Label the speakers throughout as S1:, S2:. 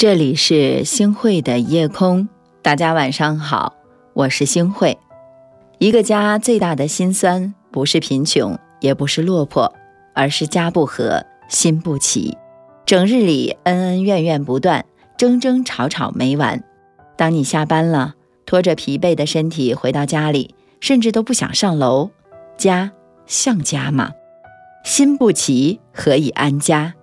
S1: 这里是星汇的夜空，大家晚上好，我是星汇。一个家最大的心酸，不是贫穷，也不是落魄，而是家不和，心不齐，整日里恩恩怨怨不断，争争吵吵没完。当你下班了，拖着疲惫的身体回到家里，甚至都不想上楼。家像家吗？心不齐，何以安家？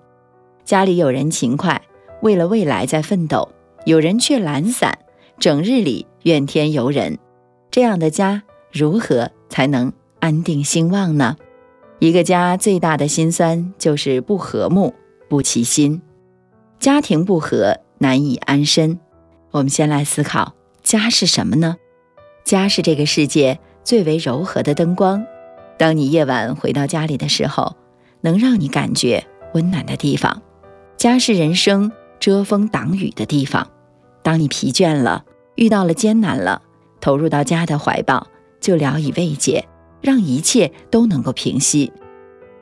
S1: 家里有人勤快。为了未来在奋斗，有人却懒散，整日里怨天尤人，这样的家如何才能安定兴旺呢？一个家最大的心酸就是不和睦、不齐心，家庭不和难以安身。我们先来思考，家是什么呢？家是这个世界最为柔和的灯光，当你夜晚回到家里的时候，能让你感觉温暖的地方。家是人生。遮风挡雨的地方，当你疲倦了，遇到了艰难了，投入到家的怀抱，就聊以慰藉，让一切都能够平息。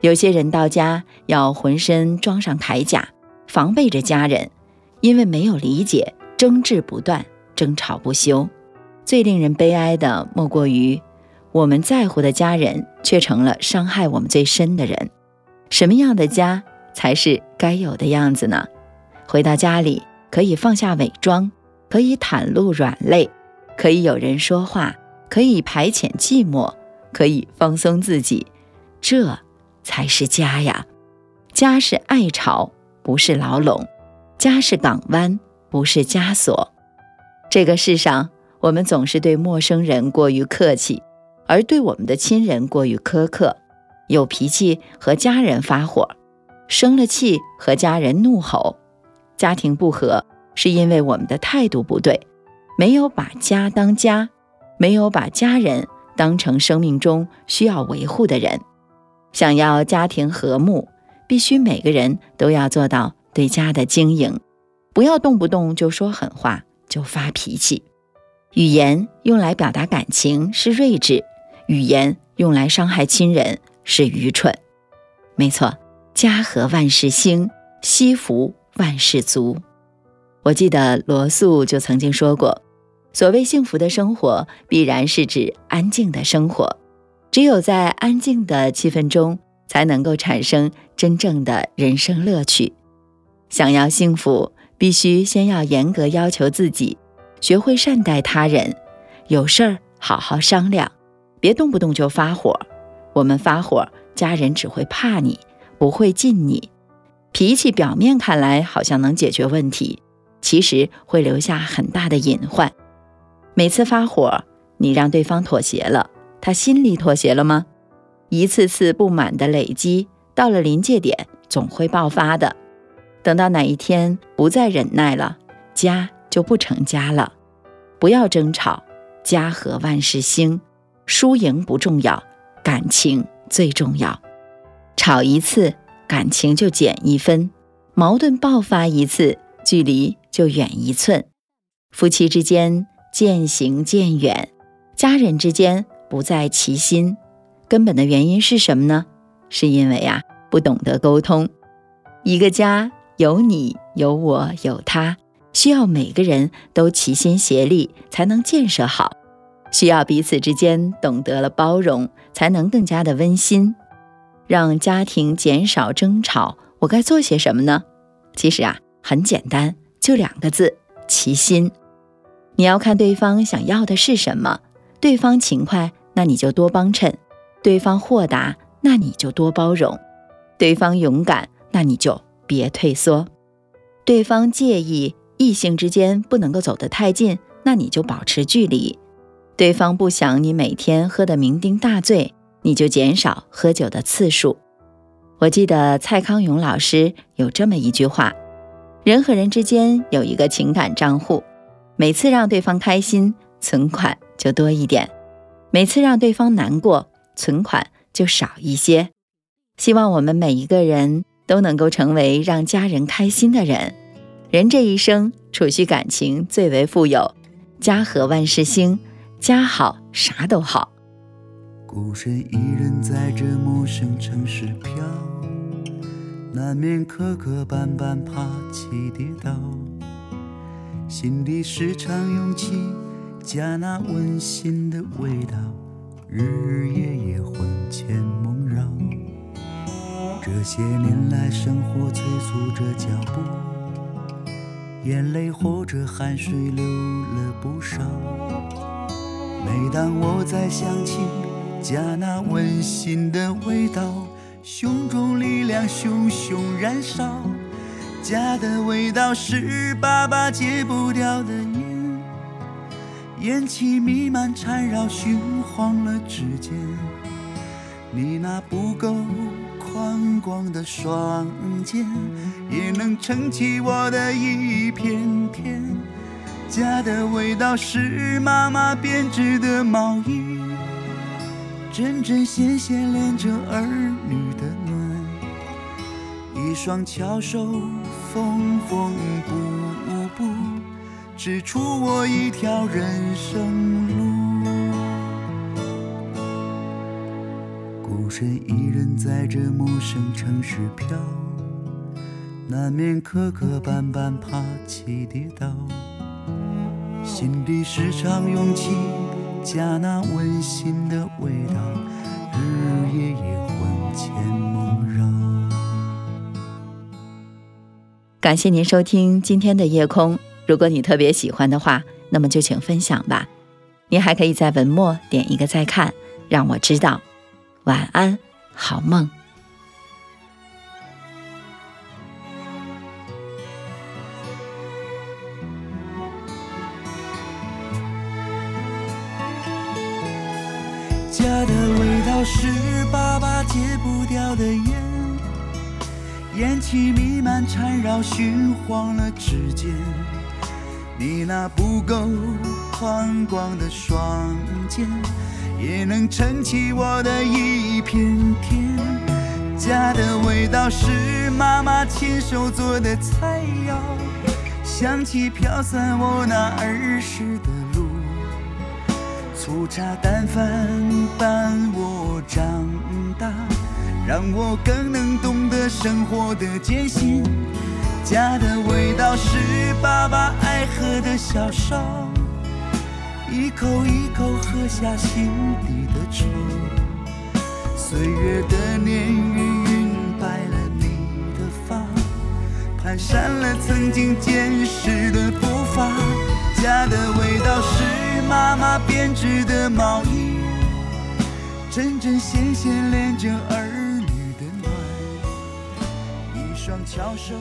S1: 有些人到家要浑身装上铠甲，防备着家人，因为没有理解，争执不断，争吵不休。最令人悲哀的，莫过于我们在乎的家人，却成了伤害我们最深的人。什么样的家才是该有的样子呢？回到家里，可以放下伪装，可以袒露软肋，可以有人说话，可以排遣寂寞，可以放松自己，这才是家呀！家是爱巢，不是牢笼；家是港湾，不是枷锁。这个世上，我们总是对陌生人过于客气，而对我们的亲人过于苛刻。有脾气和家人发火，生了气和家人怒吼。家庭不和，是因为我们的态度不对，没有把家当家，没有把家人当成生命中需要维护的人。想要家庭和睦，必须每个人都要做到对家的经营，不要动不动就说狠话，就发脾气。语言用来表达感情是睿智，语言用来伤害亲人是愚蠢。没错，家和万事兴，惜福。万事足。我记得罗素就曾经说过：“所谓幸福的生活，必然是指安静的生活。只有在安静的气氛中，才能够产生真正的人生乐趣。想要幸福，必须先要严格要求自己，学会善待他人。有事儿好好商量，别动不动就发火。我们发火，家人只会怕你，不会敬你。”脾气表面看来好像能解决问题，其实会留下很大的隐患。每次发火，你让对方妥协了，他心里妥协了吗？一次次不满的累积，到了临界点总会爆发的。等到哪一天不再忍耐了，家就不成家了。不要争吵，家和万事兴。输赢不重要，感情最重要。吵一次。感情就减一分，矛盾爆发一次，距离就远一寸。夫妻之间渐行渐远，家人之间不再齐心，根本的原因是什么呢？是因为呀，不懂得沟通。一个家有你有我有他，需要每个人都齐心协力才能建设好，需要彼此之间懂得了包容，才能更加的温馨。让家庭减少争吵，我该做些什么呢？其实啊，很简单，就两个字：齐心。你要看对方想要的是什么。对方勤快，那你就多帮衬；对方豁达，那你就多包容；对方勇敢，那你就别退缩；对方介意异性之间不能够走得太近，那你就保持距离；对方不想你每天喝得酩酊大醉。你就减少喝酒的次数。我记得蔡康永老师有这么一句话：人和人之间有一个情感账户，每次让对方开心，存款就多一点；每次让对方难过，存款就少一些。希望我们每一个人都能够成为让家人开心的人。人这一生储蓄感情最为富有，家和万事兴，家好啥都好。
S2: 孤身一人在这陌生城市飘，难免磕磕绊绊，爬起跌倒。心里时常涌起家那温馨的味道，日日夜夜魂牵梦绕。这些年来，生活催促着脚步，眼泪或者汗水流了不少。每当我再想起家那温馨的味道，胸中力量熊熊燃烧。家的味道是爸爸戒不掉的烟，烟气弥漫缠绕，熏黄了指尖。你那不够宽广的双肩，也能撑起我的一片天。家的味道是妈妈编织的毛衣，针针线线连着儿女的暖，一双巧手。缝缝补补，织出我一条人生路。孤身一人在这陌生城市飘，难免磕磕绊绊，爬起跌倒，心底时常涌起家那温馨的味道，日日夜夜魂牵梦绕。
S1: 感谢您收听今天的夜空。如果你特别喜欢的话，那么就请分享吧。您还可以在文末点一个再看，让我知道。晚安，好梦。
S2: 家的味道是爸爸戒不掉的烟。烟气弥漫缠绕，熏黄了指尖。你那不够宽广的双肩，也能撑起我的一片天。家的味道是妈妈亲手做的菜肴，香气飘散我那儿时的。粗茶淡饭伴我长大。让我更能懂得生活的艰辛。家的味道是爸爸爱喝的小烧，一口一口喝下心底的愁。岁月的年月晕白了你的发，蹒跚了曾经坚实的步伐。家的味道是妈妈编织的毛衣，针针线线连着儿女的暖，一。双巧手。